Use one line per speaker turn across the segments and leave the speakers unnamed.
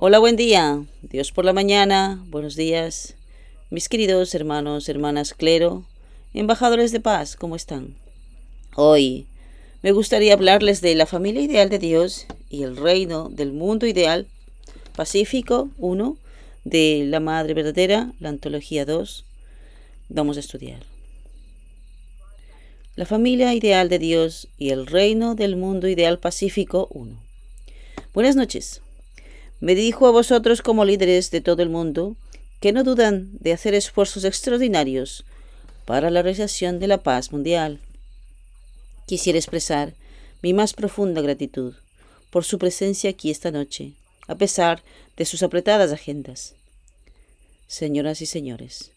Hola, buen día. Dios por la mañana. Buenos días. Mis queridos hermanos, hermanas clero, embajadores de paz, ¿cómo están? Hoy me gustaría hablarles de la familia ideal de Dios y el reino del mundo ideal. Pacífico 1, de la Madre Verdadera, la Antología 2. Vamos a estudiar. La familia ideal de Dios y el reino del mundo ideal pacífico 1. Buenas noches. Me dirijo a vosotros como líderes de todo el mundo que no dudan de hacer esfuerzos extraordinarios para la realización de la paz mundial. Quisiera expresar mi más profunda gratitud por su presencia aquí esta noche, a pesar de sus apretadas agendas. Señoras y señores,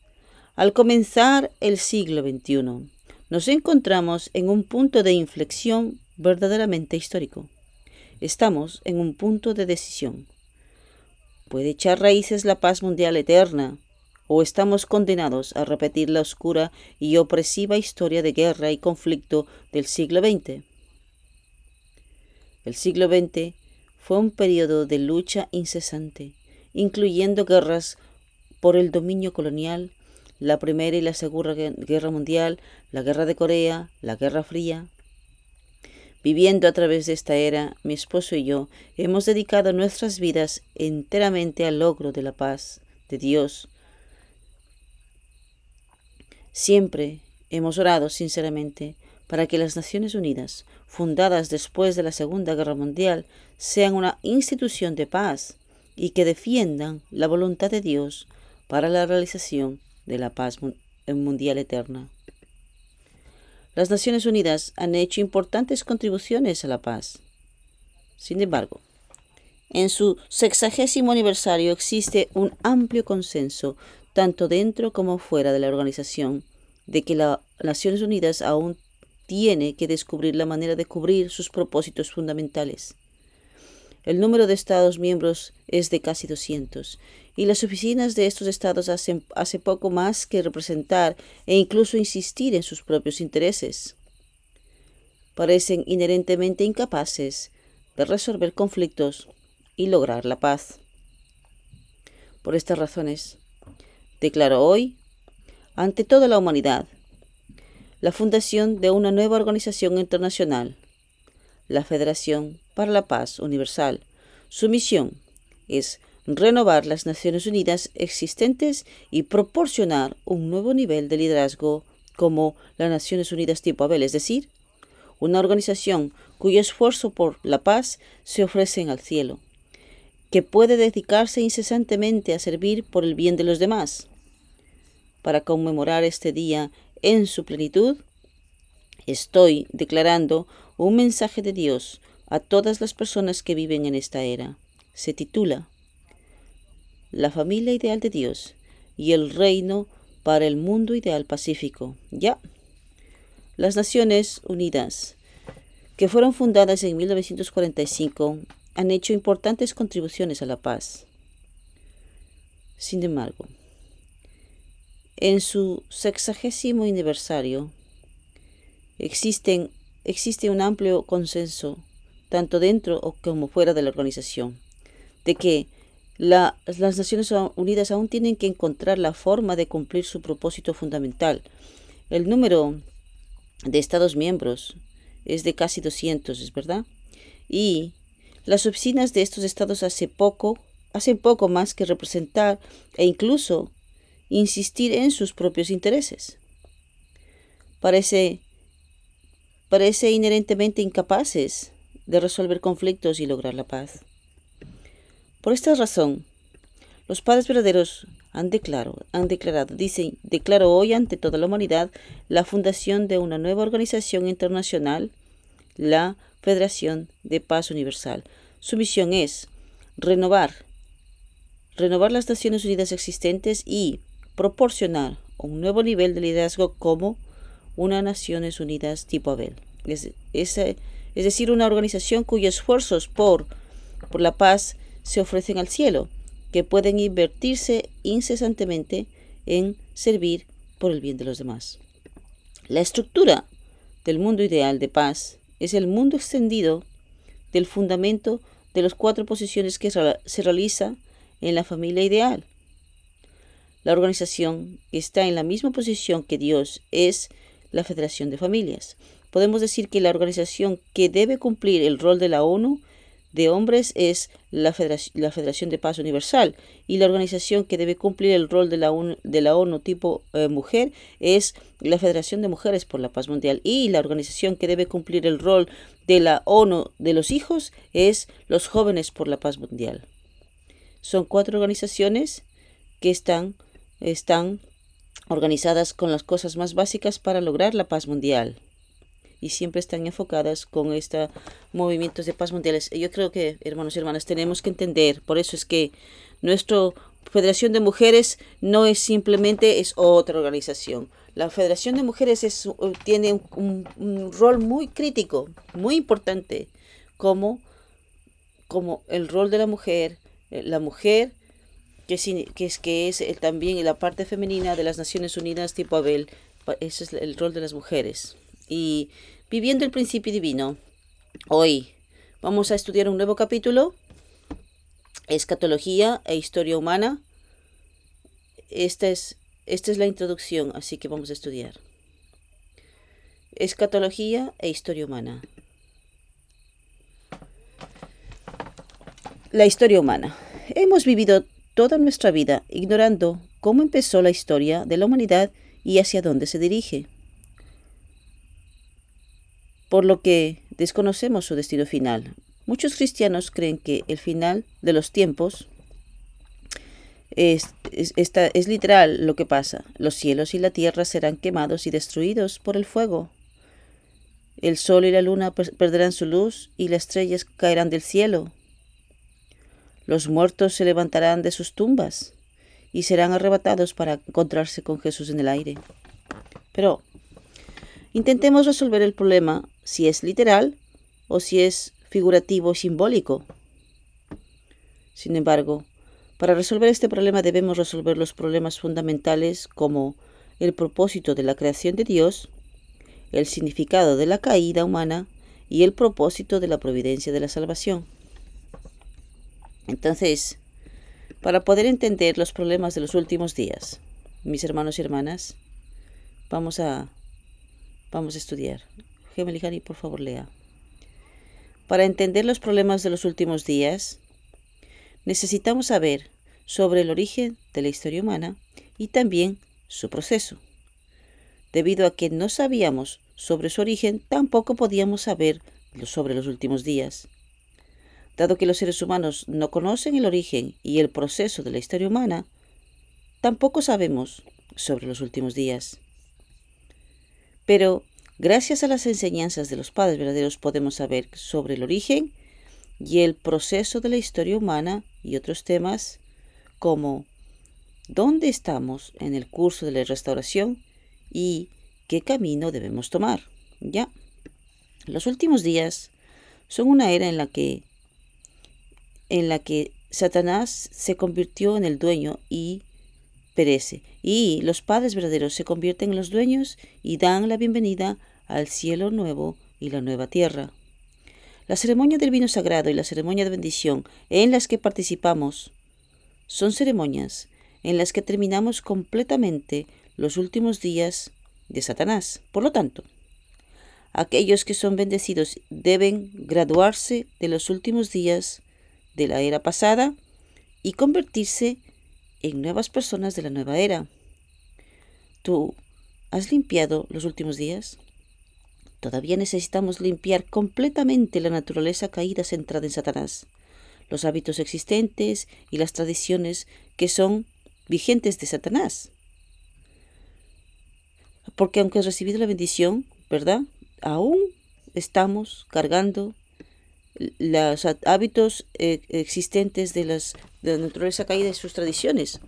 al comenzar el siglo XXI, nos encontramos en un punto de inflexión verdaderamente histórico. Estamos en un punto de decisión. ¿Puede echar raíces la paz mundial eterna? ¿O estamos condenados a repetir la oscura y opresiva historia de guerra y conflicto del siglo XX? El siglo XX fue un periodo de lucha incesante, incluyendo guerras por el dominio colonial, la Primera y la Segunda Guerra Mundial, la Guerra de Corea, la Guerra Fría. Viviendo a través de esta era, mi esposo y yo hemos dedicado nuestras vidas enteramente al logro de la paz de Dios. Siempre hemos orado sinceramente para que las Naciones Unidas, fundadas después de la Segunda Guerra Mundial, sean una institución de paz y que defiendan la voluntad de Dios para la realización de la paz mundial eterna. Las Naciones Unidas han hecho importantes contribuciones a la paz. Sin embargo, en su sexagésimo aniversario existe un amplio consenso, tanto dentro como fuera de la organización, de que las Naciones Unidas aún tiene que descubrir la manera de cubrir sus propósitos fundamentales. El número de Estados miembros es de casi 200 y las oficinas de estos estados hacen hace poco más que representar e incluso insistir en sus propios intereses. Parecen inherentemente incapaces de resolver conflictos y lograr la paz. Por estas razones, declaro hoy, ante toda la humanidad, la fundación de una nueva organización internacional, la Federación para la Paz Universal. Su misión es renovar las Naciones Unidas existentes y proporcionar un nuevo nivel de liderazgo como las Naciones Unidas tipo Abel, es decir, una organización cuyo esfuerzo por la paz se ofrece en el cielo, que puede dedicarse incesantemente a servir por el bien de los demás. Para conmemorar este día en su plenitud, estoy declarando un mensaje de Dios a todas las personas que viven en esta era. Se titula la familia ideal de Dios y el reino para el mundo ideal pacífico. Ya. Las Naciones Unidas, que fueron fundadas en 1945, han hecho importantes contribuciones a la paz. Sin embargo, en su sexagésimo aniversario, existen, existe un amplio consenso, tanto dentro como fuera de la organización, de que las Naciones Unidas aún tienen que encontrar la forma de cumplir su propósito fundamental. El número de Estados miembros es de casi 200, ¿es verdad? Y las oficinas de estos estados hace poco, hacen poco más que representar e incluso insistir en sus propios intereses. Parece, parece inherentemente incapaces de resolver conflictos y lograr la paz. Por esta razón, los padres verdaderos han declarado, han declarado, dicen, declaro hoy ante toda la humanidad la fundación de una nueva organización internacional, la Federación de Paz Universal. Su misión es renovar, renovar las Naciones Unidas existentes y proporcionar un nuevo nivel de liderazgo como una Naciones Unidas tipo Abel. Es, es decir, una organización cuyos esfuerzos por, por la paz se ofrecen al cielo, que pueden invertirse incesantemente en servir por el bien de los demás. La estructura del mundo ideal de paz es el mundo extendido del fundamento de las cuatro posiciones que se realiza en la familia ideal. La organización que está en la misma posición que Dios es la Federación de Familias. Podemos decir que la organización que debe cumplir el rol de la ONU de hombres es la Federación, de Paz Universal y la organización que debe cumplir el rol de la ONU, de la ONU tipo eh, mujer es la Federación de Mujeres por la Paz Mundial y la organización que debe cumplir el rol de la ONU de los hijos es los jóvenes por la paz mundial. Son cuatro organizaciones que están, están organizadas con las cosas más básicas para lograr la paz mundial y siempre están enfocadas con estos movimientos de paz mundiales. Yo creo que, hermanos y hermanas, tenemos que entender, por eso es que nuestra Federación de Mujeres no es simplemente es otra organización. La Federación de Mujeres es, tiene un, rol muy crítico, muy importante, como, como el rol de la mujer, eh, la mujer que, que es, que es también la parte femenina de las Naciones Unidas tipo Abel, ese es el rol de las mujeres y viviendo el principio divino. Hoy vamos a estudiar un nuevo capítulo, escatología e historia humana. Esta es, esta es la introducción, así que vamos a estudiar. Escatología e historia humana. La historia humana. Hemos vivido toda nuestra vida ignorando cómo empezó la historia de la humanidad y hacia dónde se dirige por lo que desconocemos su destino final. Muchos cristianos creen que el final de los tiempos es, es, literal lo que pasa. Los cielos y la tierra serán quemados y destruidos por el fuego. El sol y la luna perderán su luz y las estrellas caerán del cielo. Los muertos se levantarán de sus tumbas y serán arrebatados para encontrarse con Jesús en el aire. Pero intentemos resolver el problema si es literal o si es figurativo simbólico. Sin embargo, para resolver este problema debemos resolver los problemas fundamentales como el propósito de la creación de Dios, el significado de la caída humana y el propósito de la providencia de la salvación. Entonces, para poder entender los problemas de los últimos días, mis hermanos y hermanas, vamos a, vamos a estudiar Gemelihani, por favor, lea. Para entender los problemas de los últimos días, necesitamos saber sobre el origen de la historia humana y también su proceso. Debido a que no sabíamos sobre su origen, tampoco podíamos saber sobre los últimos días. Dado que los seres humanos no conocen el origen y el proceso de la historia humana, tampoco sabemos sobre los últimos días. Pero Gracias a las enseñanzas de los padres verdaderos podemos saber sobre el origen y el proceso de la historia humana y otros temas como dónde estamos en el curso de la restauración y qué camino debemos tomar. Ya, los últimos días son una era en la que en la que Satanás se convirtió en el dueño y perece. Y los padres verdaderos se convierten en los dueños y dan la bienvenida al cielo nuevo y la nueva tierra. La ceremonia del vino sagrado y la ceremonia de bendición en las que participamos son ceremonias en las que terminamos completamente los últimos días de Satanás. Por lo tanto, aquellos que son bendecidos deben graduarse de los últimos días de la era pasada y convertirse en nuevas personas de la nueva era. ¿Tú has limpiado los últimos días? Todavía necesitamos limpiar completamente la naturaleza caída centrada en Satanás, los hábitos existentes y las tradiciones que son vigentes de Satanás. Porque aunque has recibido la bendición, ¿verdad? Aún estamos cargando los hábitos eh, existentes de, las, la naturaleza caída y sus tradiciones.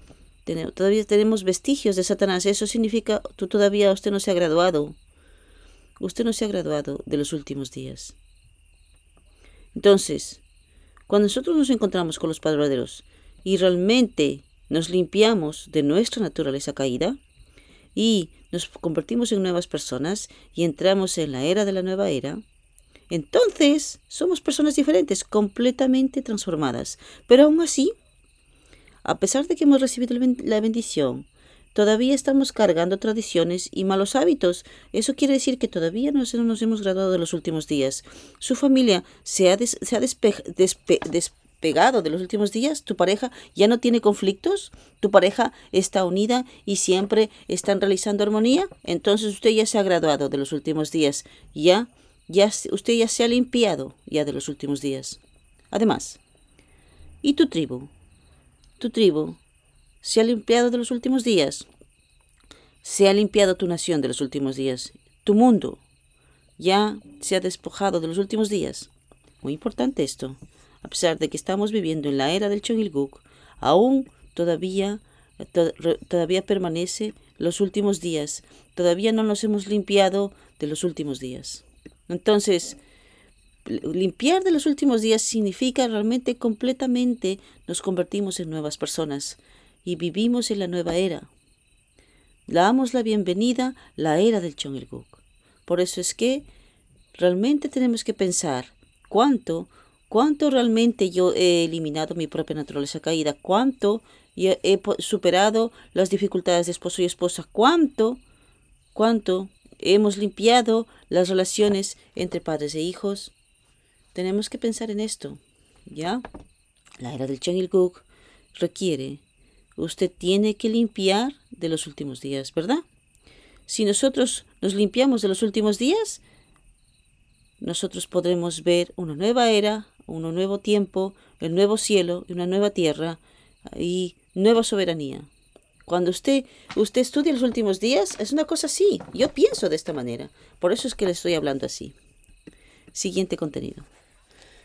Todavía tenemos vestigios de Satanás. Eso significa que todavía usted no se ha graduado usted no se ha graduado de los últimos días. Entonces, cuando nosotros nos encontramos con los padres y realmente nos limpiamos de nuestra naturaleza caída y nos convertimos en nuevas personas y entramos en la era de la nueva era, entonces somos personas diferentes, completamente transformadas. Pero aún así, a pesar de que hemos recibido la bendición, todavía estamos cargando tradiciones y malos hábitos. Eso quiere decir que todavía no nos hemos graduado de los últimos días. Su familia se ha, se ha despegado de los últimos días. Tu pareja ya no tiene conflictos. Tu pareja está unida y siempre están realizando armonía. Entonces usted ya se ha graduado de los últimos días. Ya, ya usted ya se ha limpiado ya de los últimos días. Además, ¿y tu tribu? Tu tribu se ha limpiado de los últimos días. Se ha limpiado tu nación de los últimos días. Tu mundo ya se ha despojado de los últimos días. Muy importante esto. A pesar de que estamos viviendo en la era del Chongilguk, aún todavía, todavía permanece los últimos días. Todavía no nos hemos limpiado de los últimos días. Entonces, limpiar de los últimos días significa realmente completamente nos convertimos en nuevas personas y vivimos en la nueva era. Damos la bienvenida la era del Chongilguk. Por eso es que realmente tenemos que pensar cuánto, cuánto realmente yo he eliminado mi propia naturaleza caída, cuánto he superado las dificultades de esposo y esposa, cuánto, cuánto hemos limpiado las relaciones entre padres e hijos. Tenemos que pensar en esto, ¿ya? La era del Chongilguk requiere usted tiene que limpiar de los últimos días, ¿verdad? Si nosotros nos limpiamos de los últimos días, nosotros podremos ver una nueva era, un nuevo tiempo, el nuevo cielo y una nueva tierra y nueva soberanía. Cuando usted, usted estudia los últimos días, es una cosa así. Yo pienso de esta manera. Por eso es que le estoy hablando así. Siguiente contenido.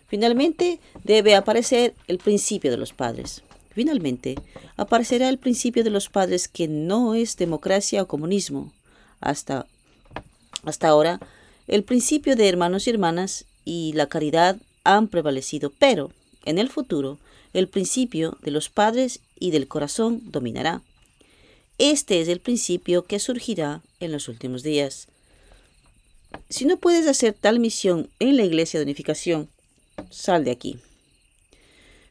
Finalmente, debe aparecer el principio de los padres. Finalmente, aparecerá el principio de los padres que no es democracia o comunismo. Hasta, hasta ahora, el principio de hermanos y hermanas y la caridad han prevalecido, pero en el futuro el principio de los padres y del corazón dominará. Este es el principio que surgirá en los últimos días. Si no puedes hacer tal misión en la iglesia de unificación, sal de aquí.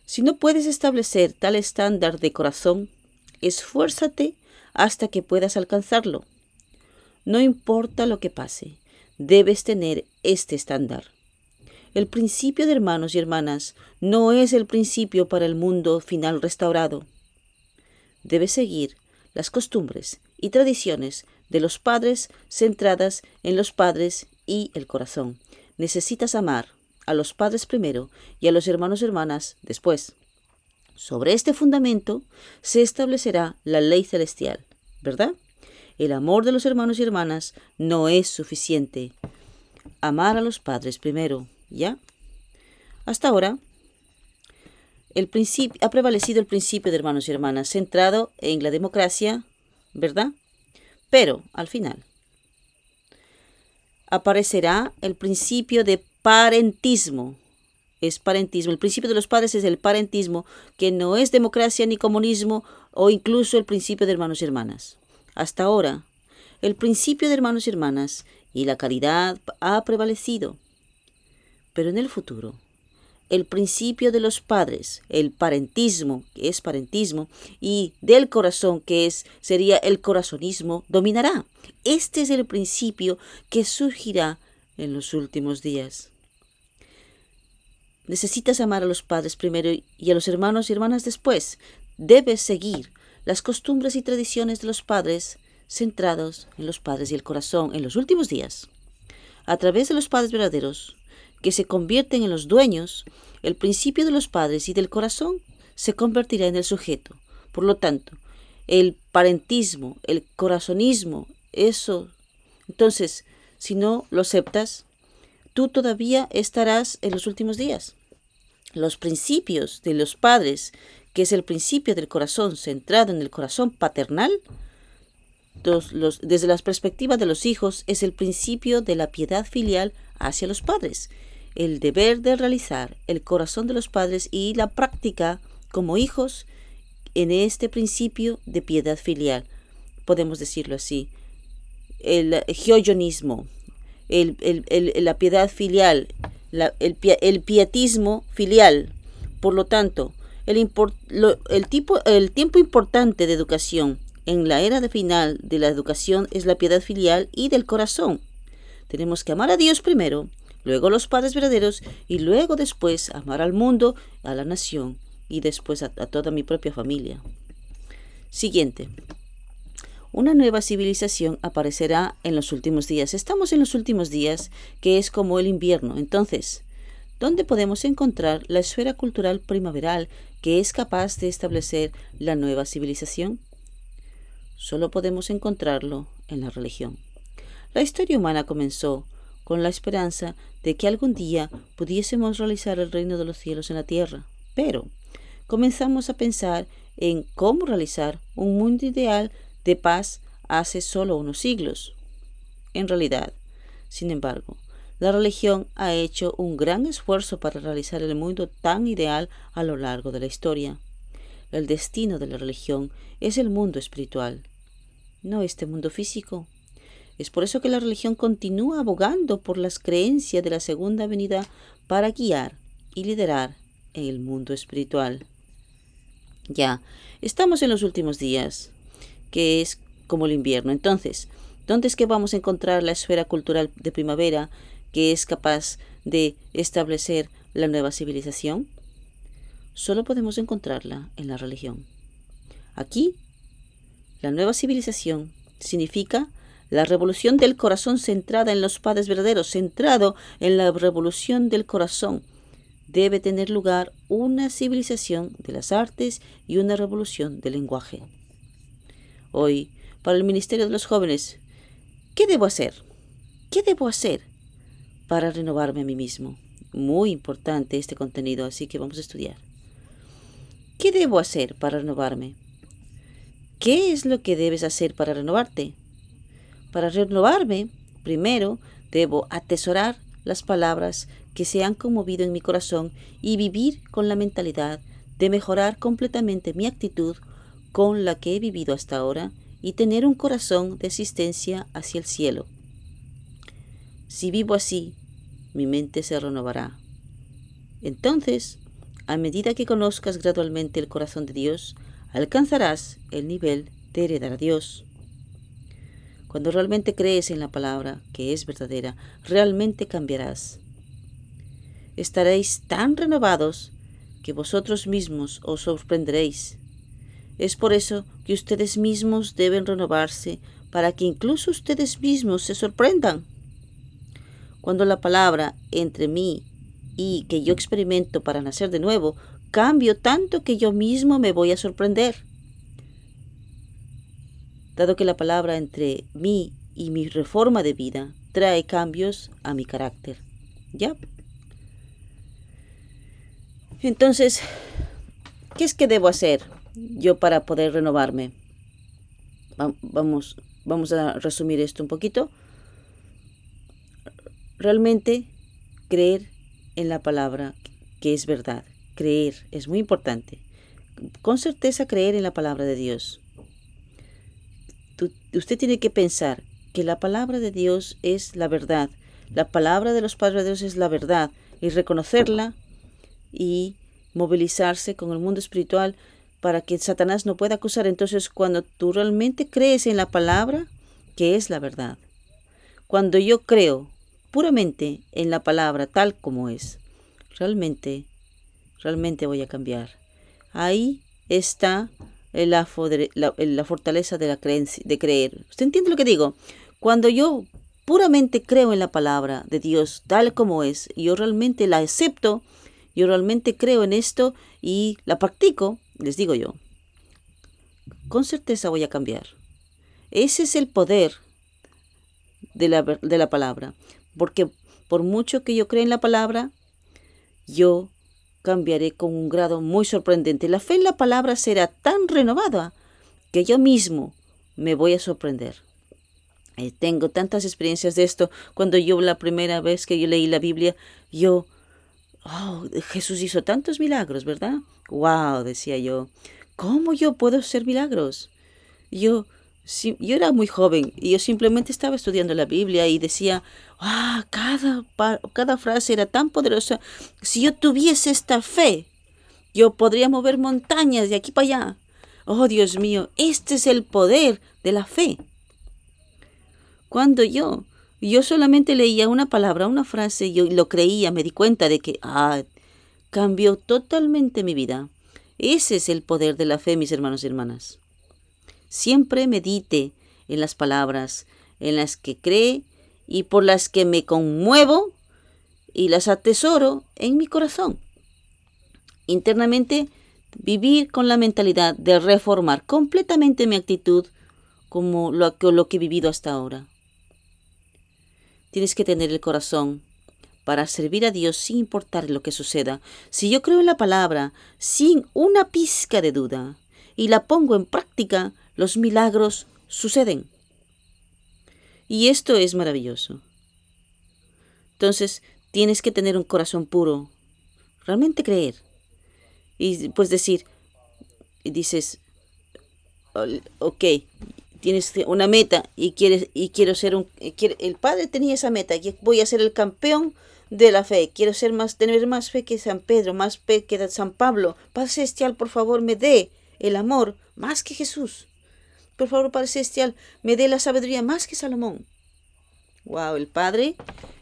Si no puedes establecer tal estándar de corazón, esfuérzate hasta que puedas alcanzarlo. No importa lo que pase, debes tener este estándar. El principio de hermanos y hermanas no es el principio para el mundo final restaurado. Debes seguir las costumbres y tradiciones de los padres centradas en los padres y el corazón. Necesitas amar, a los padres primero y a los hermanos hermanas después. Sobre este fundamento se establecerá la ley celestial, ¿verdad? El amor de los hermanos y hermanas no es suficiente. Amar a los padres primero, ¿ya? Hasta ahora, el ha prevalecido el principio de hermanos y hermanas, centrado en la democracia, ¿verdad? Pero, al final, aparecerá el principio de parentismo. Es parentismo. El principio de los padres es el parentismo, que no es democracia ni comunismo o incluso el principio de hermanos y hermanas. Hasta ahora, el principio de hermanos y hermanas y la caridad ha prevalecido. Pero en el futuro, el principio de los padres, el parentismo, que es parentismo, y del corazón, que es sería el corazonismo, dominará. Este es el principio que surgirá en los últimos días. Necesitas amar a los padres primero y a los hermanos y hermanas después. Debes seguir las costumbres y tradiciones de los padres centrados en los padres y el corazón en los últimos días. A través de los padres verdaderos, que se convierten en los dueños, el principio de los padres y del corazón se convertirá en el sujeto. Por lo tanto, el parentismo, el corazonismo, eso. Entonces, si no lo aceptas, tú todavía estarás en los últimos días. Los principios de los padres, que es el principio del corazón centrado en el corazón paternal, desde la perspectiva de los hijos, es el principio de la piedad filial hacia los padres, el deber de realizar el corazón de los padres y la práctica como hijos en este principio de piedad filial. Podemos decirlo así. El geoyonismo, la piedad filial, el, el, pietismo filial. Por lo tanto, el, el, tipo, el tiempo importante de educación en la era de final de la educación es la piedad filial y del corazón. Tenemos que amar a Dios primero, luego a los padres verdaderos y luego después amar al mundo, a la nación y después a toda mi propia familia. Siguiente. Una nueva civilización aparecerá en los últimos días. Estamos en los últimos días, que es como el invierno. Entonces, ¿dónde podemos encontrar la esfera cultural primaveral que es capaz de establecer la nueva civilización? Solo podemos encontrarlo en la religión. La historia humana comenzó con la esperanza de que algún día pudiésemos realizar el reino de los cielos en la tierra, pero comenzamos a pensar en cómo realizar un mundo ideal de paz hace solo unos siglos. En realidad, sin embargo, la religión ha hecho un gran esfuerzo para realizar el mundo tan ideal a lo largo de la historia. El destino de la religión es el mundo espiritual, no este mundo físico. Es por eso que la religión continúa abogando por las creencias de la segunda venida para guiar y liderar en el mundo espiritual. Ya, estamos en los últimos días que es como el invierno. Entonces, ¿dónde es que vamos a encontrar la esfera cultural de primavera que es capaz de establecer la nueva civilización? Solo podemos encontrarla en la religión. Aquí, la nueva civilización significa la revolución del corazón centrada en los padres verdaderos, centrado en la revolución del corazón. Debe tener lugar una civilización de las artes y una revolución del lenguaje hoy para el Ministerio de los Jóvenes. ¿Qué debo hacer? ¿Qué debo hacer para renovarme a mí mismo? Muy importante este contenido, así que vamos a estudiar. ¿Qué debo hacer para renovarme? ¿Qué es lo que debes hacer para renovarte? Para renovarme, primero debo atesorar las palabras que se han conmovido en mi corazón y vivir con la mentalidad de mejorar completamente mi actitud con la que he vivido hasta ahora y tener un corazón de existencia hacia el cielo. Si vivo así, mi mente se renovará. Entonces, a medida que conozcas gradualmente el corazón de Dios, alcanzarás el nivel de heredar a Dios. Cuando realmente crees en la palabra, que es verdadera, realmente cambiarás. Estaréis tan renovados que vosotros mismos os sorprenderéis es por eso que ustedes mismos deben renovarse para que incluso ustedes mismos se sorprendan. Cuando la palabra entre mí y que yo experimento para nacer de nuevo, cambio tanto que yo mismo me voy a sorprender. Dado que la palabra entre mí y mi reforma de vida trae cambios a mi carácter. ¿Ya? Entonces, ¿qué es que debo hacer? Yo para poder renovarme. Vamos, vamos a resumir esto un poquito. Realmente creer en la palabra que es verdad. Creer es muy importante. Con certeza creer en la palabra de Dios. usted tiene que pensar que la palabra de Dios es la verdad. La palabra de los padres de Dios es la verdad. Y reconocerla y movilizarse con el mundo espiritual para que Satanás no pueda acusar. Entonces, cuando tú realmente crees en la palabra, que es la verdad, cuando yo creo puramente en la palabra tal como es, realmente, realmente voy a cambiar. Ahí está la, fortaleza de la creencia, de creer. ¿Usted entiende lo que digo? Cuando yo puramente creo en la palabra de Dios tal como es, yo realmente la acepto, yo realmente creo en esto y la practico, les digo yo, con certeza voy a cambiar. Ese es el poder de la, de la palabra, porque por mucho que yo crea en la palabra, yo cambiaré con un grado muy sorprendente. La fe en la palabra será tan renovada que yo mismo me voy a sorprender. Eh, tengo tantas experiencias de esto. Cuando yo la primera vez que yo leí la Biblia, yo Oh, Jesús hizo tantos milagros, ¿verdad? Wow, decía yo. ¿Cómo yo puedo hacer milagros? Yo, yo era muy joven y yo simplemente estaba estudiando la Biblia y decía, ah, cada frase era tan poderosa. Si yo tuviese esta fe, yo podría mover montañas de aquí para allá. Oh, Dios mío, este es el poder de la fe. Cuando yo, yo solamente leía una palabra, una frase, yo lo creía, me di cuenta de que, ah, cambió totalmente mi vida. Ese es el poder de la fe, mis hermanos y hermanas. Siempre medite en las palabras en las que cree y por las que me conmuevo y las atesoro en mi corazón. Internamente, vivir con la mentalidad de reformar completamente mi actitud como lo, lo que he vivido hasta ahora. Tienes que tener el corazón para servir a Dios sin importar lo que suceda. Si yo creo en la palabra sin una pizca de duda y la pongo en práctica, los milagros suceden. Y esto es maravilloso. Entonces, tienes que tener un corazón puro, realmente creer. Y pues decir, y dices, ok, tienes una meta y quieres y quiero ser un el padre tenía esa meta, voy a ser el campeón de la fe, quiero ser más tener más fe que San Pedro, más fe que San Pablo. Padre celestial, por favor, me dé el amor más que Jesús. Por favor, Padre Celestial, me dé la sabiduría más que Salomón. Wow, el Padre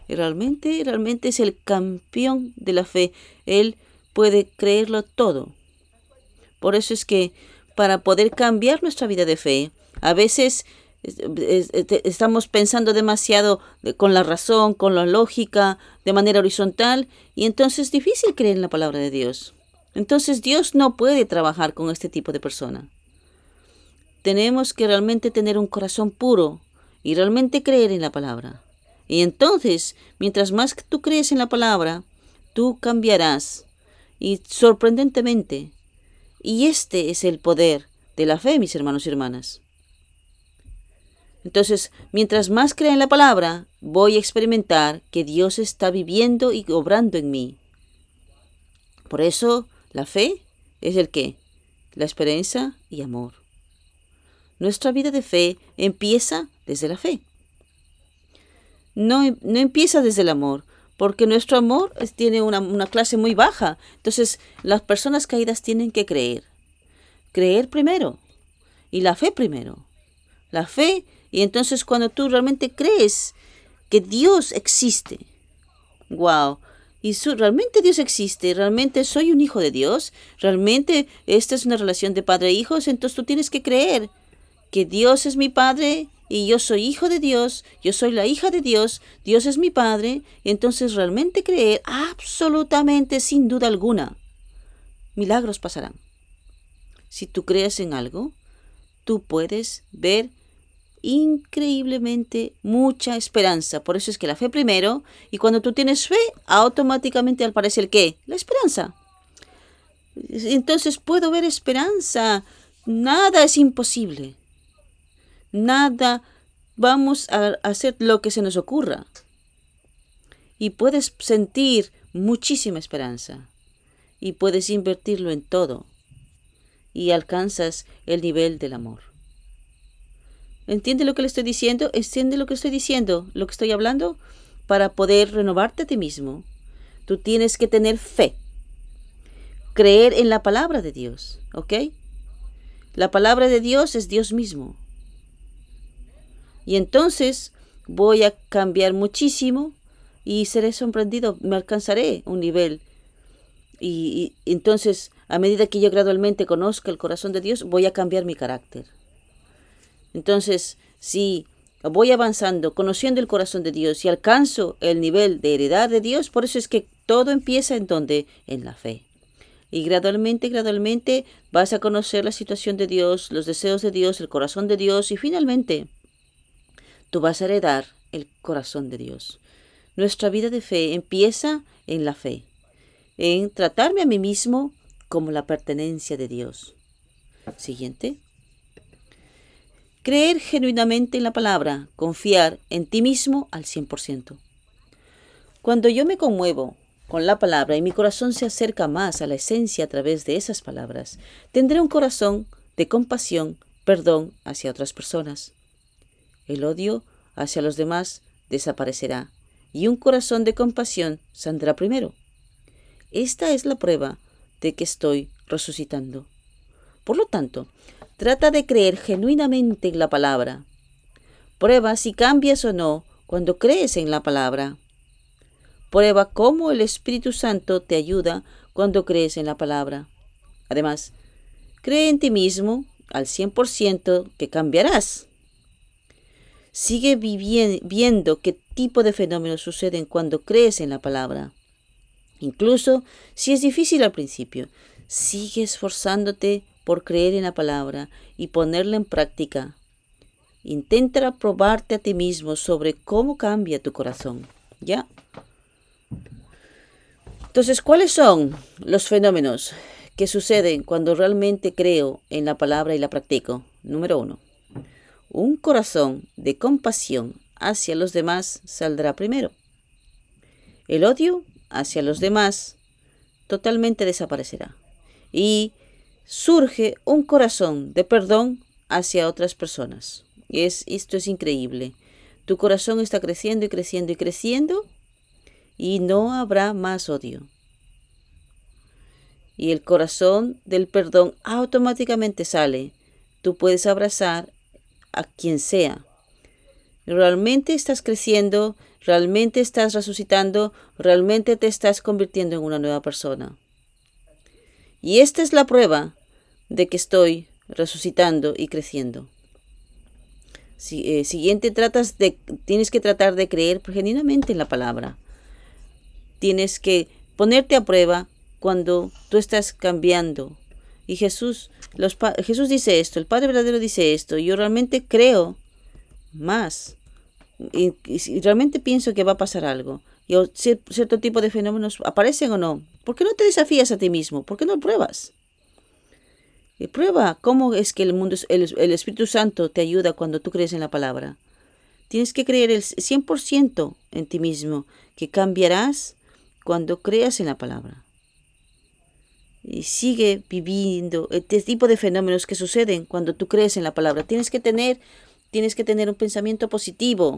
realmente, realmente es el campeón de la fe. Él puede creerlo todo. Por eso es que para poder cambiar nuestra vida de fe, a veces estamos pensando demasiado con la razón, con la lógica, de manera horizontal, y entonces es difícil creer en la palabra de Dios. Entonces Dios no puede trabajar con este tipo de persona. Tenemos que realmente tener un corazón puro y realmente creer en la palabra. Y entonces, mientras más tú crees en la palabra, tú cambiarás. Y sorprendentemente. Y este es el poder de la fe, mis hermanos y hermanas. Entonces, mientras más crea en la palabra, voy a experimentar que Dios está viviendo y obrando en mí. Por eso, la fe es el qué? La esperanza y amor. Nuestra vida de fe empieza desde la fe. No, no empieza desde el amor, porque nuestro amor tiene una, una clase muy baja. Entonces, las personas caídas tienen que creer. Creer primero. Y la fe primero. La fe, y entonces cuando tú realmente crees que Dios existe, wow, y realmente Dios existe, realmente soy un hijo de Dios, realmente esta es una relación de padre e hijos, entonces tú tienes que creer que Dios es mi Padre y yo soy hijo de Dios, yo soy la hija de Dios, Dios es mi Padre, entonces realmente creer absolutamente sin duda alguna, milagros pasarán. Si tú crees en algo, tú puedes ver increíblemente mucha esperanza. Por eso es que la fe primero, y cuando tú tienes fe, automáticamente al parecer qué? La esperanza. Entonces puedo ver esperanza. Nada es imposible nada, vamos a hacer lo que se nos ocurra. Y puedes sentir muchísima esperanza. Y puedes invertirlo en todo. Y alcanzas el nivel del amor. ¿Entiende lo que le estoy diciendo? ¿Entiende lo que estoy diciendo? ¿Lo que estoy hablando? Para poder renovarte a ti mismo, tú tienes que tener fe. Creer en la palabra de Dios, ¿ok? La palabra de Dios es Dios mismo. Y entonces voy a cambiar muchísimo y seré sorprendido, me alcanzaré un nivel. Y, entonces, a medida que yo gradualmente conozca el corazón de Dios, voy a cambiar mi carácter. Entonces, si voy avanzando, conociendo el corazón de Dios y alcanzo el nivel de heredad de Dios, por eso es que todo empieza en donde? En la fe. Y gradualmente, gradualmente vas a conocer la situación de Dios, los deseos de Dios, el corazón de Dios y finalmente tú vas a heredar el corazón de Dios. Nuestra vida de fe empieza en la fe, en tratarme a mí mismo como la pertenencia de Dios. Siguiente. Creer genuinamente en la palabra, confiar en ti mismo al 100%. Cuando yo me conmuevo con la palabra y mi corazón se acerca más a la esencia a través de esas palabras, tendré un corazón de compasión perdón hacia otras personas. El odio hacia los demás desaparecerá y un corazón de compasión saldrá primero. Esta es la prueba de que estoy resucitando. Por lo tanto, trata de creer genuinamente en la palabra. Prueba si cambias o no cuando crees en la palabra. Prueba cómo el Espíritu Santo te ayuda cuando crees en la palabra. Además, cree en ti mismo al 100% que cambiarás. Sigue viendo qué tipo de fenómenos suceden cuando crees en la palabra. Incluso si es difícil al principio, sigue esforzándote por creer en la palabra y ponerla en práctica. Intenta probarte a ti mismo sobre cómo cambia tu corazón. ¿Ya? Entonces, ¿cuáles son los fenómenos que suceden cuando realmente creo en la palabra y la practico? Número uno, un corazón de compasión hacia los demás saldrá primero. El odio hacia los demás totalmente desaparecerá. Y surge un corazón de perdón hacia otras personas. Es, esto es increíble. Tu corazón está creciendo y creciendo y creciendo y no habrá más odio. Y el corazón del perdón automáticamente sale. Tú puedes abrazar a quien sea. Realmente estás creciendo, realmente estás resucitando, realmente te estás convirtiendo en una nueva persona. Y esta es la prueba de que estoy resucitando y creciendo. Si, eh, siguiente, tratas de, tienes que tratar de creer genuinamente en la palabra. Tienes que ponerte a prueba cuando tú estás cambiando. Y Jesús, Jesús dice esto, el Padre verdadero dice esto. Yo realmente creo más. Y, realmente pienso que va a pasar algo. Y cierto tipo de fenómenos aparecen o no. ¿Por qué no te desafías a ti mismo? ¿Por qué no pruebas? Y prueba cómo es que el mundo, el, el Espíritu Santo te ayuda cuando tú crees en la palabra. Tienes que creer el 100% en ti mismo, que cambiarás cuando creas en la palabra. Y sigue viviendo este tipo de fenómenos que suceden cuando tú crees en la palabra. Tienes que tener tienes que tener un pensamiento positivo,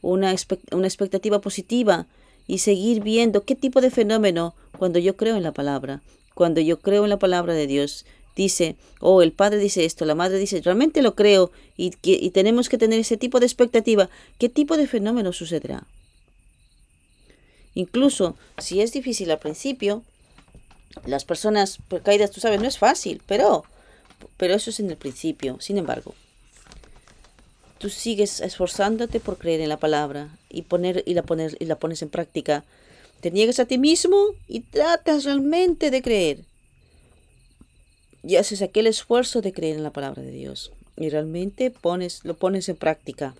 una, una expectativa positiva y seguir viendo qué tipo de fenómeno cuando yo creo en la palabra, cuando yo creo en la palabra de Dios, dice, oh, el padre dice esto, la madre dice, realmente lo creo y, y tenemos que tener ese tipo de expectativa, ¿qué tipo de fenómeno sucederá? Incluso si es difícil al principio, las personas caídas, tú sabes, no es fácil, pero, pero eso es en el principio. Sin embargo, tú sigues esforzándote por creer en la palabra y, poner, y, la, poner, y la pones en práctica, te niegas a ti mismo y tratas realmente de creer. Y haces aquel esfuerzo de creer en la palabra de Dios. Y realmente pones, lo pones en práctica.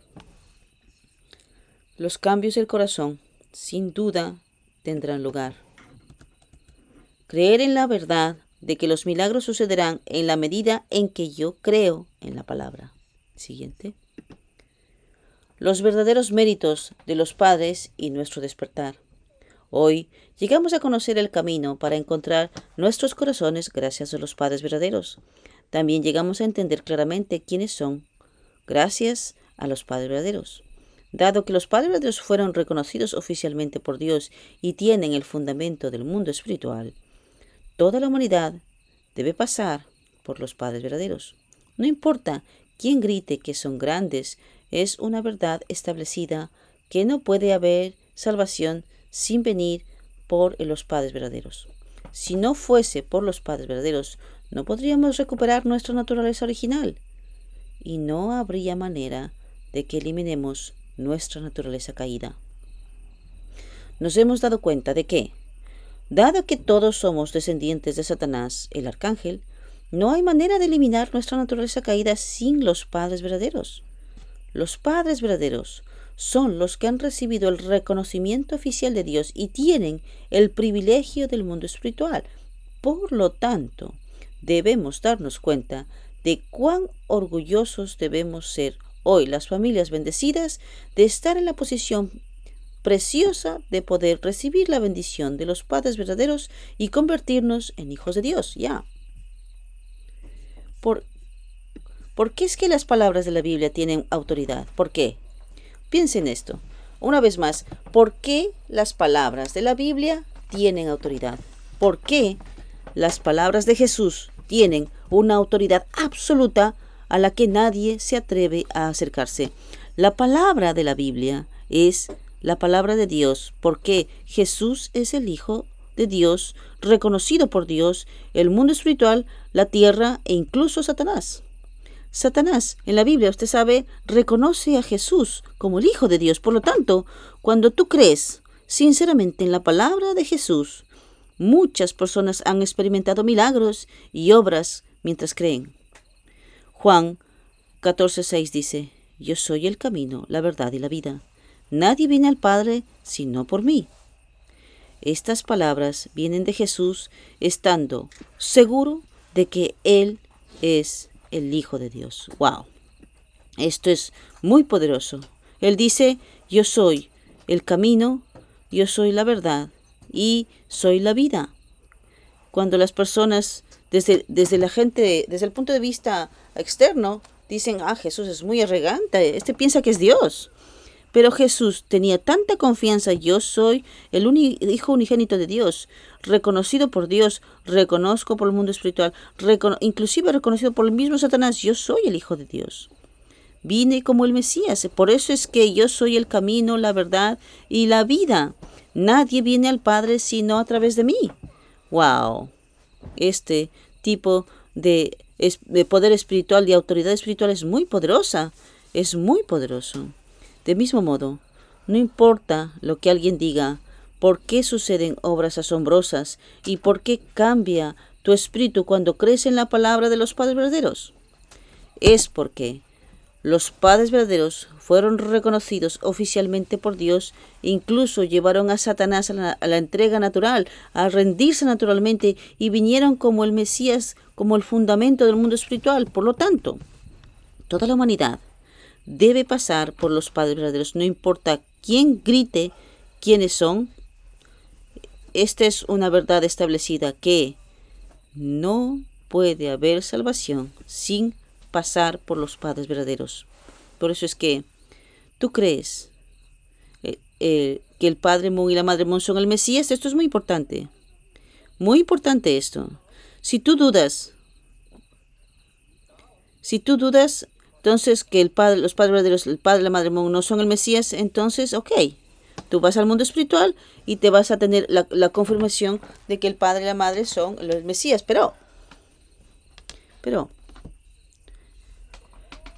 Los cambios del corazón, sin duda, tendrán lugar. Creer en la verdad de que los milagros sucederán en la medida en que yo creo en la palabra. Siguiente los verdaderos méritos de los padres y nuestro despertar. Hoy llegamos a conocer el camino para encontrar nuestros corazones gracias a los padres verdaderos. También llegamos a entender claramente quiénes son gracias a los padres verdaderos. Dado que los padres verdaderos fueron reconocidos oficialmente por Dios y tienen el fundamento del mundo espiritual, toda la humanidad debe pasar por los padres verdaderos. No importa quién grite que son grandes es una verdad establecida que no puede haber salvación sin venir por los padres verdaderos. Si no fuese por los padres verdaderos, no podríamos recuperar nuestra naturaleza original y no habría manera de que eliminemos nuestra naturaleza caída. Nos hemos dado cuenta de que, dado que todos somos descendientes de Satanás, el arcángel, no hay manera de eliminar nuestra naturaleza caída sin los padres verdaderos. Los padres verdaderos son los que han recibido el reconocimiento oficial de Dios y tienen el privilegio del mundo espiritual. Por lo tanto, debemos darnos cuenta de cuán orgullosos debemos ser hoy las familias bendecidas de estar en la posición preciosa de poder recibir la bendición de los padres verdaderos y convertirnos en hijos de Dios, ya. Por ¿Por qué es que las palabras de la Biblia tienen autoridad? ¿Por qué? Piensen esto. Una vez más, ¿por qué las palabras de la Biblia tienen autoridad? ¿Por qué las palabras de Jesús tienen una autoridad absoluta a la que nadie se atreve a acercarse? La palabra de la Biblia es la palabra de Dios, porque Jesús es el Hijo de Dios, reconocido por Dios, el mundo espiritual, la tierra e incluso Satanás. Satanás, en la Biblia, usted sabe, reconoce a Jesús como el Hijo de Dios. Por lo tanto, cuando tú crees sinceramente en la palabra de Jesús, muchas personas han experimentado milagros y obras mientras creen. Juan 14:6 dice, Yo soy el camino, la verdad y la vida. Nadie viene al Padre sino por mí. Estas palabras vienen de Jesús estando seguro de que Él es el Hijo de Dios. ¡Wow! Esto es muy poderoso. Él dice, yo soy el camino, yo soy la verdad y soy la vida. Cuando las personas, desde, desde la gente, desde el punto de vista externo, dicen, ah, Jesús es muy arrogante, este piensa que es Dios. Pero Jesús tenía tanta confianza, yo soy el Hijo unigénito de Dios, reconocido por Dios, reconozco por el mundo espiritual, inclusive reconocido por el mismo Satanás, yo soy el Hijo de Dios. Vine como el Mesías, por eso es que yo soy el camino, la verdad y la vida. Nadie viene al Padre sino a través de mí. ¡Wow! Este tipo de, de poder espiritual, de autoridad espiritual es muy poderosa, es muy poderoso. De mismo modo, no importa lo que alguien diga, por qué suceden obras asombrosas y por qué cambia tu espíritu cuando crees en la palabra de los padres verdaderos. Es porque los padres verdaderos fueron reconocidos oficialmente por Dios, incluso llevaron a Satanás a la, a la, entrega natural, a rendirse naturalmente y vinieron como el Mesías, como el fundamento del mundo espiritual. Por lo tanto, toda la humanidad debe pasar por los padres verdaderos, no importa quién grite quiénes son. Esta es una verdad establecida que no puede haber salvación sin pasar por los padres verdaderos. Por eso es que tú crees eh, eh, que el padre Mon y la madre Mon son el Mesías. Esto es muy importante. Muy importante esto. Si tú dudas, si tú dudas, entonces que el padre, los padres verdaderos, el padre la madre no son el Mesías, entonces, ok, tú vas al mundo espiritual y te vas a tener la, la confirmación de que el padre y la madre son los Mesías, pero, pero,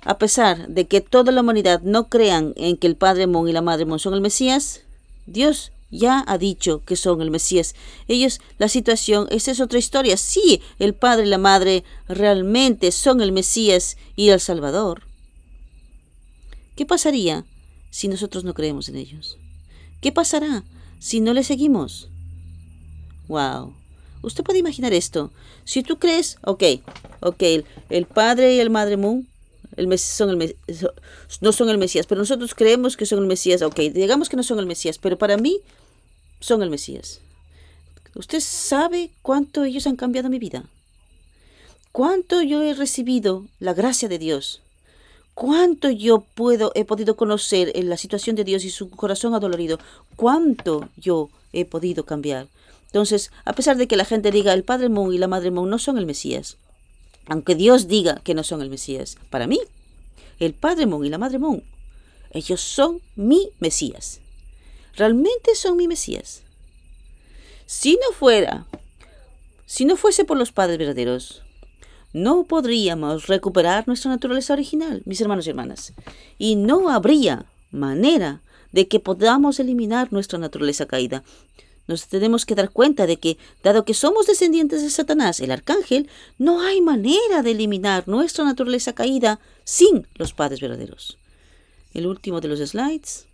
a pesar de que toda la humanidad no crean en que el padre Mon y la madre Mon son el Mesías, Dios ya ha dicho que son el Mesías. Ellos, la situación, esa es otra historia. Sí, el padre y la madre realmente son el Mesías y el Salvador. ¿Qué pasaría si nosotros no creemos en ellos? ¿Qué pasará si no le seguimos? Wow. Usted puede imaginar esto. Si tú crees, ok, ok, el, padre y el madre Moon el son el no son el Mesías, pero nosotros creemos que son el Mesías, ok, digamos que no son el Mesías, pero para mí son el Mesías. Usted sabe cuánto ellos han cambiado mi vida. Cuánto yo he recibido la gracia de Dios. Cuánto yo puedo, he podido conocer en la situación de Dios y su corazón adolorido. Cuánto yo he podido cambiar. Entonces, a pesar de que la gente diga el Padre Mon y la Madre Mon no son el Mesías, aunque Dios diga que no son el Mesías, para mí, el Padre Mon y la Madre Mon, ellos son mi Mesías realmente son mi Mesías. Si no fuera, si no fuese por los padres verdaderos, no podríamos recuperar nuestra naturaleza original, mis hermanos y hermanas, y no habría manera de que podamos eliminar nuestra naturaleza caída. Nos tenemos que dar cuenta de que, dado que somos descendientes de Satanás, el arcángel, no hay manera de eliminar nuestra naturaleza caída sin los padres verdaderos. El último de los slides.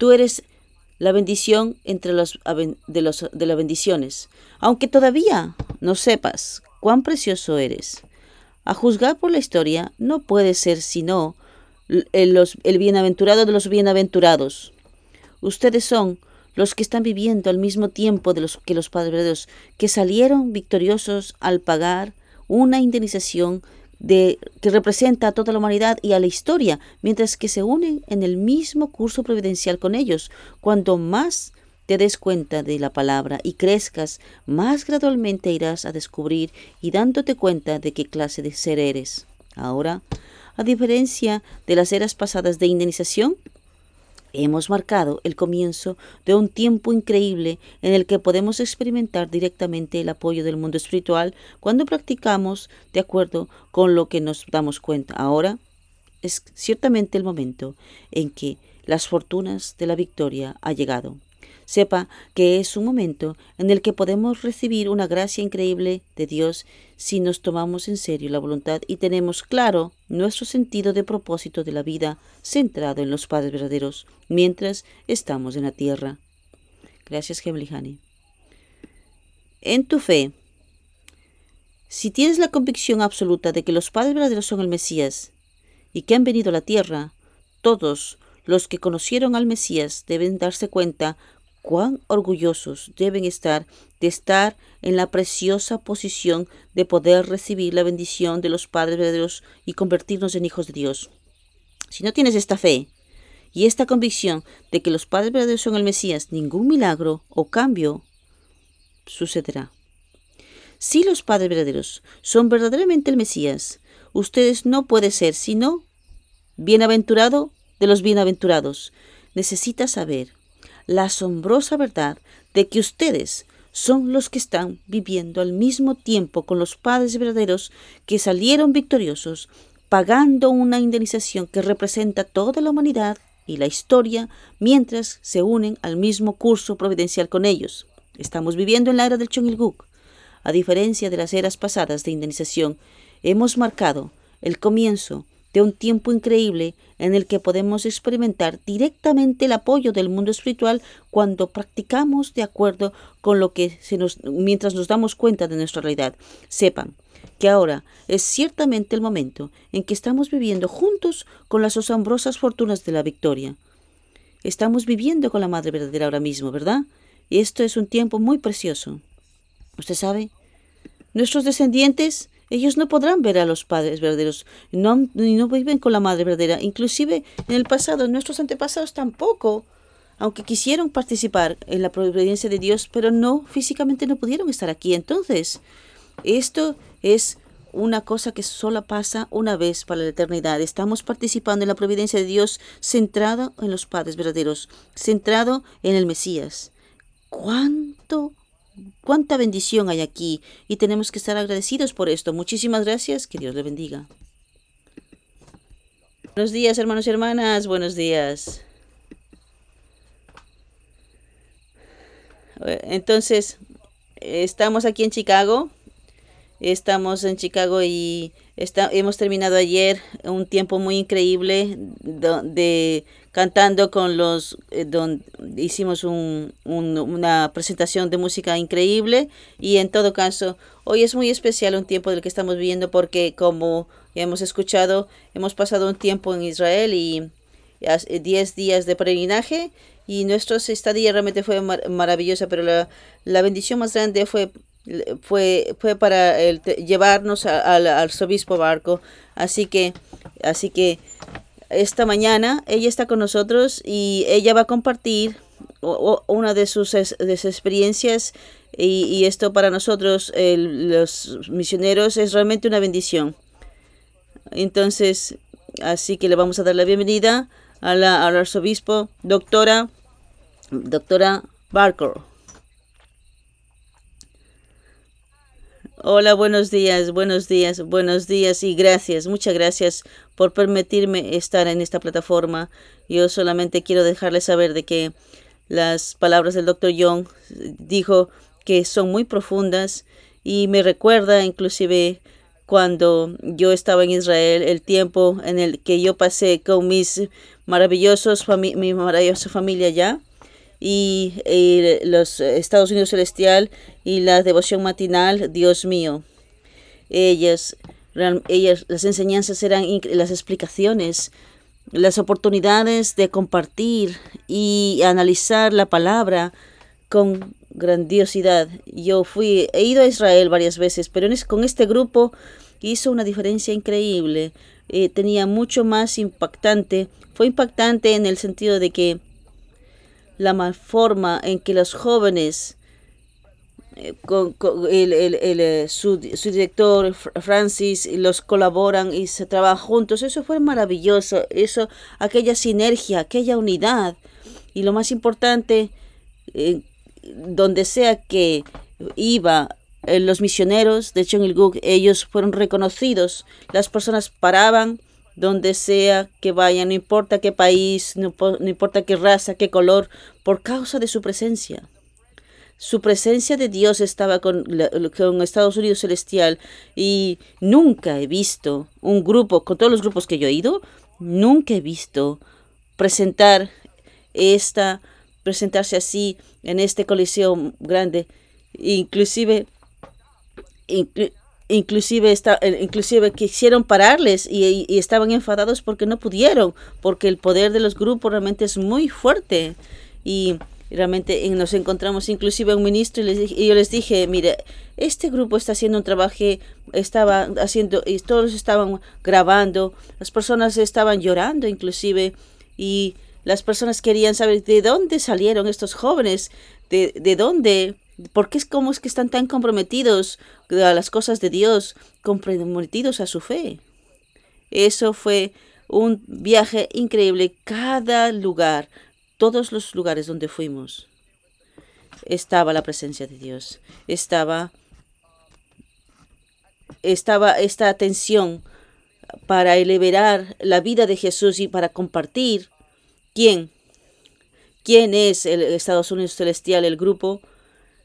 Tú eres la bendición entre los, de, los, de las bendiciones, aunque todavía no sepas cuán precioso eres. A juzgar por la historia, no puede ser sino el, los, el bienaventurado de los bienaventurados. Ustedes son los que están viviendo al mismo tiempo de los que los padres que salieron victoriosos al pagar una indemnización de, que representa a toda la humanidad y a la historia, mientras que se unen en el mismo curso providencial con ellos. Cuando más te des cuenta de la palabra y crezcas, más gradualmente irás a descubrir y dándote cuenta de qué clase de ser eres. Ahora, a diferencia de las eras pasadas de indemnización, Hemos marcado el comienzo de un tiempo increíble en el que podemos experimentar directamente el apoyo del mundo espiritual cuando practicamos de acuerdo con lo que nos damos cuenta. Ahora es ciertamente el momento en que las fortunas de la victoria ha llegado. Sepa que es un momento en el que podemos recibir una gracia increíble de Dios si nos tomamos en serio la voluntad y tenemos claro nuestro sentido de propósito de la vida centrado en los padres verdaderos mientras estamos en la tierra. Gracias, Gemlihani. En tu fe, si tienes la convicción absoluta de que los padres verdaderos son el Mesías y que han venido a la tierra, todos los que conocieron al Mesías deben darse cuenta cuán orgullosos deben estar de estar en la preciosa posición de poder recibir la bendición de los padres verdaderos y convertirnos en hijos de Dios. Si no tienes esta fe y esta convicción de que los padres verdaderos son el Mesías, ningún milagro o cambio sucederá. Si los padres verdaderos son verdaderamente el Mesías, ustedes no pueden ser sino bienaventurado de los bienaventurados. Necesita saber la asombrosa verdad de que ustedes son los que están viviendo al mismo tiempo con los padres verdaderos que salieron victoriosos, pagando una indemnización que representa toda la humanidad y la historia, mientras se unen al mismo curso providencial con ellos. Estamos viviendo en la era del Chongilguk. A diferencia de las eras pasadas de indemnización, hemos marcado el comienzo de un tiempo increíble en el que podemos experimentar directamente el apoyo del mundo espiritual cuando practicamos de acuerdo con lo que se nos mientras nos damos cuenta de nuestra realidad. Sepan que ahora es ciertamente el momento en que estamos viviendo juntos con las asombrosas fortunas de la victoria. Estamos viviendo con la Madre verdadera ahora mismo, ¿verdad? Y esto es un tiempo muy precioso. ¿Usted sabe? Nuestros descendientes ellos no podrán ver a los padres verdaderos, no, no viven con la madre verdadera. Inclusive en el pasado, nuestros antepasados tampoco, aunque quisieron participar en la providencia de Dios, pero no, físicamente no pudieron estar aquí. Entonces, esto es una cosa que solo pasa una vez para la eternidad. Estamos participando en la providencia de Dios centrado en los padres verdaderos, centrado en el Mesías. ¿Cuánto cuánta bendición hay aquí y tenemos que estar agradecidos por esto. Muchísimas gracias, que Dios le bendiga. Buenos días, hermanos y hermanas, buenos días. Entonces, estamos aquí en Chicago. Estamos en Chicago y hemos terminado ayer un tiempo muy increíble de cantando con los, eh, hicimos una presentación de música increíble y en todo caso, hoy es muy especial un tiempo del que estamos viviendo porque como ya hemos escuchado, hemos pasado un tiempo en Israel y 10 días de peregrinaje y nuestra estadía realmente fue maravillosa, pero la, la, bendición más grande fue fue fue para el, llevarnos al arzobispo Barco, así que así que esta mañana. Ella está con nosotros y ella va a compartir una de sus, experiencias y, esto para nosotros, los misioneros, es realmente una bendición. Entonces, así que le vamos a dar la bienvenida a la, al arzobispo, doctora, doctora Barker. Hola, buenos días, buenos días, buenos días y gracias, muchas gracias por permitirme estar en esta plataforma. Yo solamente quiero dejarles saber de que las palabras del doctor Young dijo que son muy profundas y me recuerda inclusive cuando yo estaba en Israel, el tiempo en el que yo pasé con mis maravillosos mi maravillosa familia allá y, los Estados Unidos Celestial y la devoción matinal, Dios mío. Ellas, ellas las enseñanzas eran las explicaciones, las oportunidades de compartir y analizar la palabra con grandiosidad. Yo fui, he ido a Israel varias veces, pero con este grupo hizo una diferencia increíble. Eh, tenía mucho más impactante. Fue impactante en el sentido de que la forma en que los jóvenes eh, con, el, el, eh, su, director Francis los colaboran y se trabajan juntos. Eso fue maravilloso. Eso, aquella sinergia, aquella unidad. Y lo más importante, donde sea que iba los misioneros de Guk, ellos fueron reconocidos. Las personas paraban donde sea que vayan, no importa qué país, no, importa qué raza, qué color, por causa de su presencia. Su presencia de Dios estaba con, Estados Unidos Celestial y nunca he visto un grupo, con todos los grupos que yo he ido, nunca he visto presentar esta, presentarse así en este coliseo grande, inclusive inclusive, está, eh, inclusive quisieron pararles y, estaban enfadados porque no pudieron, porque el poder de los grupos realmente es muy fuerte. Y realmente nos encontramos inclusive un ministro y, y yo les dije, mire, este grupo está haciendo un trabajo, estaba haciendo, y todos estaban grabando, las personas estaban llorando inclusive, y las personas querían saber de dónde salieron estos jóvenes, de, de dónde ¿Por qué es como es que están tan comprometidos a las cosas de Dios, comprometidos a su fe? Eso fue un viaje increíble. Cada lugar, todos los lugares donde fuimos, estaba la presencia de Dios. Estaba, estaba esta atención para elevar la vida de Jesús y para compartir quién, quién es el Estados Unidos Celestial, el grupo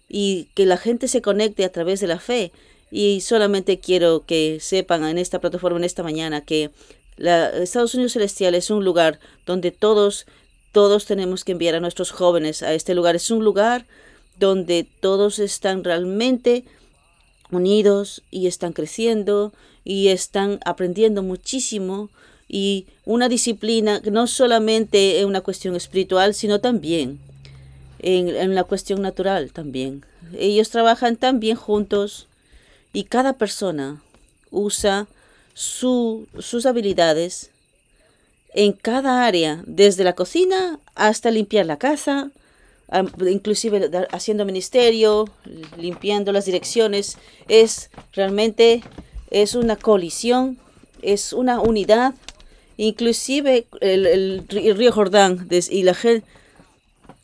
y que la gente se conecte a través de la fe. Y solamente quiero que sepan en esta plataforma, en esta mañana, que la, Estados Unidos Celestial es un lugar donde todos, todos tenemos que enviar a nuestros jóvenes a este lugar. Es un lugar donde todos están realmente unidos y están creciendo y están aprendiendo muchísimo y una disciplina no solamente en una cuestión espiritual, sino también en, la cuestión natural también. Ellos trabajan tan bien juntos y cada persona usa su, sus habilidades en cada área, desde la cocina hasta limpiar la casa, inclusive haciendo ministerio, limpiando las direcciones. Es realmente es una colisión, es una unidad. Inclusive el, el río Jordán y la gente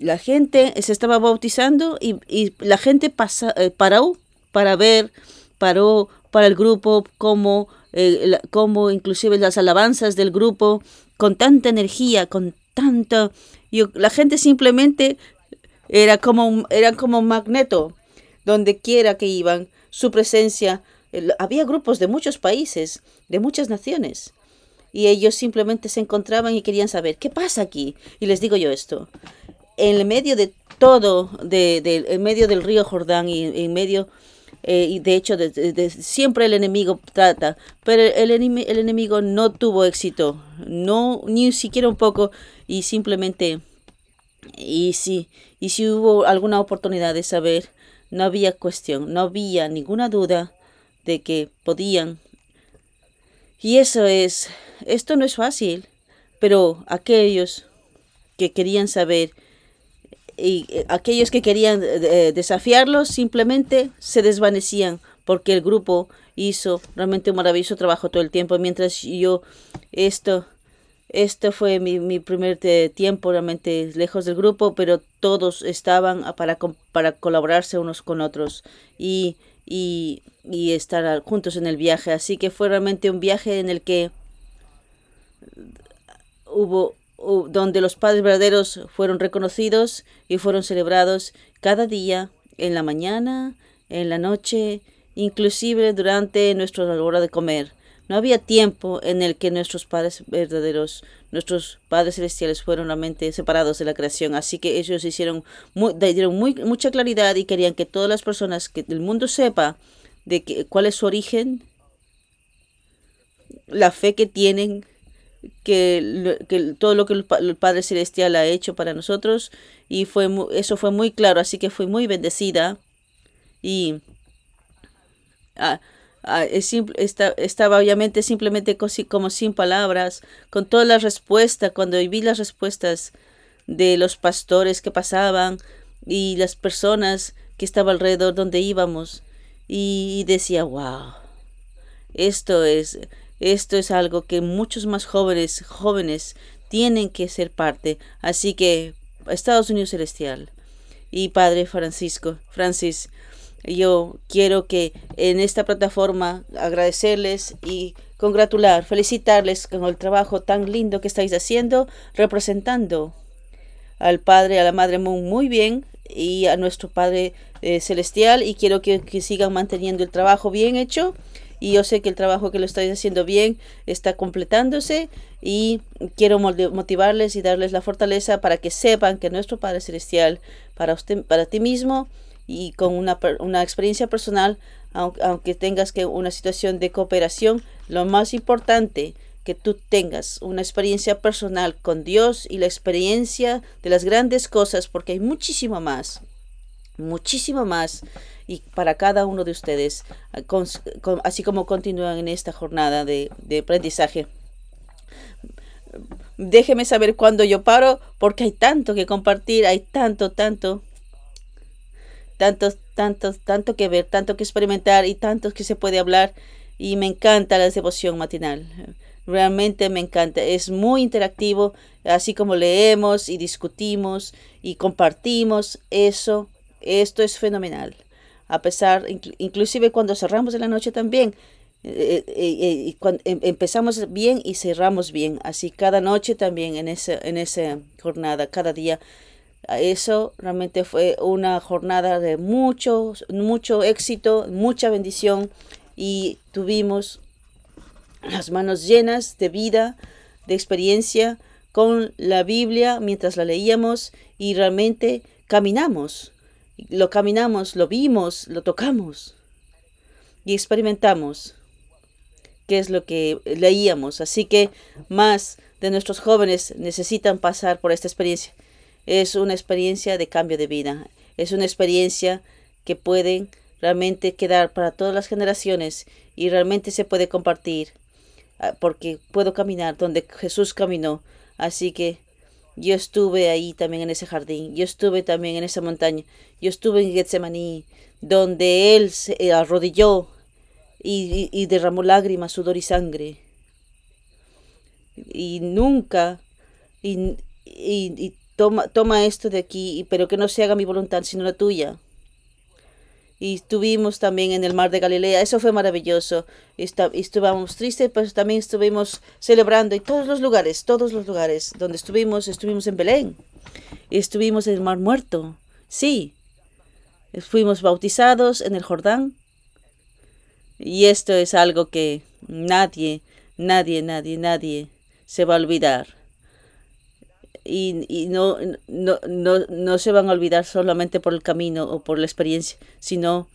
la gente se estaba bautizando y, la gente pasa, eh, paró para ver, paró para el grupo, como, eh, como inclusive las alabanzas del grupo, con tanta energía, con tanta... la gente simplemente era como, era como magneto, donde quiera que iban, su presencia. había grupos de muchos países, de muchas naciones y ellos simplemente se encontraban y querían saber, ¿qué pasa aquí? Y les digo yo esto, en medio de todo, de, en medio del río Jordán y en medio, eh, y de hecho, de, siempre el enemigo trata, pero el, el enemigo no tuvo éxito, no, ni siquiera un poco, y simplemente, y si, y si hubo alguna oportunidad de saber, no había cuestión, no había ninguna duda de que podían. Y eso es, esto no es fácil, pero aquellos que querían saber y eh, aquellos que querían eh, desafiarlos simplemente se desvanecían porque el grupo hizo realmente un maravilloso trabajo todo el tiempo. Mientras yo esto esto fue mi, mi primer eh, tiempo realmente lejos del grupo pero todos estaban para, para colaborarse unos con otros y, y, y estar juntos en el viaje. Así que fue realmente un viaje en el que hubo donde los padres verdaderos fueron reconocidos y fueron celebrados cada día, en la mañana, en la noche, inclusive durante nuestra hora de comer. No había tiempo en el que nuestros padres verdaderos, nuestros padres celestiales fueron realmente separados de la creación. Así que ellos hicieron dieron muy, mucha claridad y querían que todas las personas que el mundo sepa de que, cuál es su origen, la fe que tienen que, que, todo lo que el, Padre Celestial ha hecho para nosotros y fue eso fue muy claro, así que fui muy bendecida. Y, ah, ah, estaba obviamente simplemente como sin palabras, con todas las respuestas, cuando vi las respuestas de los pastores que pasaban y las personas que estaban alrededor donde íbamos, y decía, wow, esto es, esto es algo que muchos más jóvenes, jóvenes tienen que ser parte. Así que Estados Unidos Celestial y Padre Francisco, Francis, yo quiero que en esta plataforma agradecerles y congratular, felicitarles con el trabajo tan lindo que estáis haciendo, representando al Padre, a la Madre Moon muy bien y a nuestro Padre eh, Celestial y quiero que, que sigan manteniendo el trabajo bien hecho y yo sé que el trabajo que lo estáis haciendo bien está completándose y quiero motivarles y darles la fortaleza para que sepan que nuestro Padre Celestial para usted, para ti mismo y con una, una experiencia personal, aunque, aunque tengas que una situación de cooperación, lo más importante que tú tengas una experiencia personal con Dios y la experiencia de las grandes cosas, porque hay muchísimo más, muchísimo más y para cada uno de ustedes, así como continúan en esta jornada de, aprendizaje. Déjeme saber cuándo yo paro, porque hay tanto que compartir, hay tanto, tanto, tanto, tanto, tanto que ver, tanto que experimentar y tanto que se puede hablar. Y me encanta la devoción matinal. Realmente me encanta. Es muy interactivo, así como leemos y discutimos y compartimos. Eso, esto es fenomenal a pesar, inclusive cuando cerramos en la noche también, eh, eh, eh, em, empezamos bien y cerramos bien, así cada noche también en, ese, en esa jornada, cada día. Eso realmente fue una jornada de mucho, mucho éxito, mucha bendición y tuvimos las manos llenas de vida, de experiencia con la Biblia mientras la leíamos y realmente caminamos lo caminamos, lo vimos, lo tocamos y experimentamos qué es lo que leíamos. Así que más de nuestros jóvenes necesitan pasar por esta experiencia. Es una experiencia de cambio de vida. Es una experiencia que pueden realmente quedar para todas las generaciones y realmente se puede compartir ah, porque puedo caminar donde Jesús caminó. Así que yo estuve ahí también en ese jardín, yo estuve también en esa montaña, yo estuve en Getsemaní, donde Él se eh, arrodilló y, derramó lágrimas, sudor y sangre. Y nunca, y, y, toma, toma esto de aquí, pero que no se haga mi voluntad, sino la tuya y estuvimos también en el mar de Galilea. Eso fue maravilloso. estuvimos tristes, pero también estuvimos celebrando. Y todos los lugares, todos los lugares donde estuvimos, estuvimos en Belén. estuvimos en el mar muerto. Sí. Fuimos bautizados en el Jordán. Y esto es algo que nadie, nadie, nadie, nadie se va a olvidar y, no, no, no, no se van a olvidar solamente por el camino o por la experiencia, sino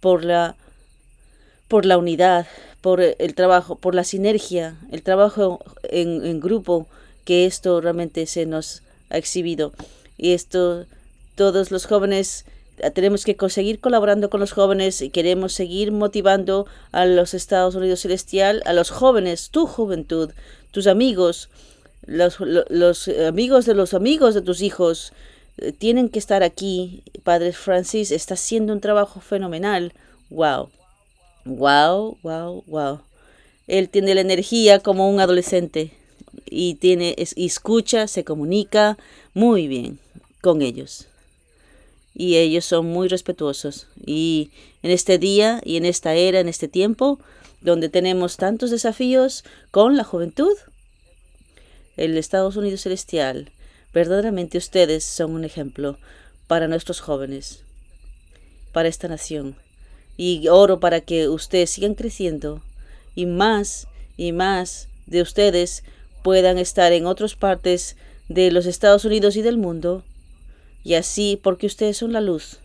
por la, por la unidad, por el trabajo, por la sinergia, el trabajo en, en grupo que esto realmente se nos ha exhibido. Y esto, todos los jóvenes tenemos que seguir colaborando con los jóvenes y queremos seguir motivando a los Estados Unidos Celestial, a los jóvenes, tu juventud, tus amigos, los, los, amigos de los amigos de tus hijos eh, tienen que estar aquí. Padre Francis está haciendo un trabajo fenomenal. Wow. Wow, wow, wow. Él tiene la energía como un adolescente y tiene escucha, se comunica muy bien con ellos. Y ellos son muy respetuosos. Y en este día y en esta era, en este tiempo, donde tenemos tantos desafíos con la juventud, el Estados Unidos Celestial, verdaderamente ustedes son un ejemplo para nuestros jóvenes, para esta nación. Y oro para que ustedes sigan creciendo y más y más de ustedes puedan estar en otras partes de los Estados Unidos y del mundo. Y así, porque ustedes son la luz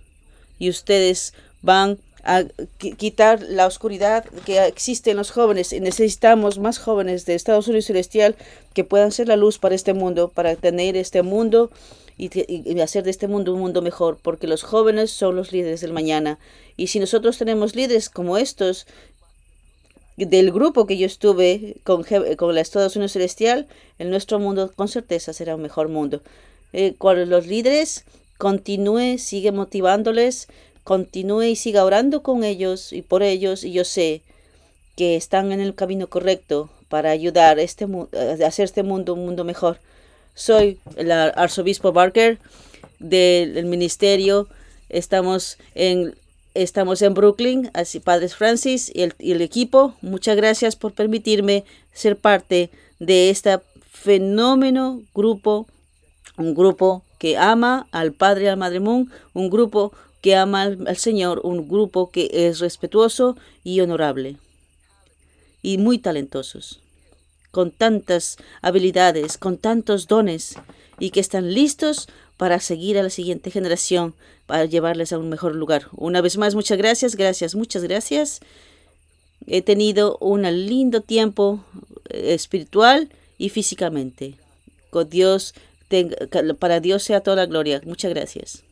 y ustedes van a quitar la oscuridad que existe en los jóvenes necesitamos más jóvenes de Estados Unidos Celestial que puedan ser la luz para este mundo, para tener este mundo y, hacer de este mundo un mundo mejor, porque los jóvenes son los líderes del mañana. Y si nosotros tenemos líderes como estos, del grupo que yo estuve con, con la Estados Unidos Celestial, en nuestro mundo con certeza será un mejor mundo. Eh, con los líderes, continúe, sigue motivándoles, continúe y siga orando con ellos y por ellos. Y yo sé que están en el camino correcto para ayudar este, a hacer este mundo un mundo mejor. Soy el arzobispo Barker del ministerio. Estamos en Estamos en Brooklyn, así Padres Francis y el, y el, equipo. Muchas gracias por permitirme ser parte de este fenómeno grupo, un grupo que ama al Padre y al Madre Moon, un grupo que ama al, Señor, un grupo que es respetuoso y honorable y muy talentosos, con tantas habilidades, con tantos dones y que están listos para seguir a la siguiente generación, para llevarles a un mejor lugar. Una vez más, muchas gracias, gracias, muchas gracias. He tenido un lindo tiempo eh, espiritual y físicamente. Con Dios, para Dios sea toda la gloria. Muchas gracias.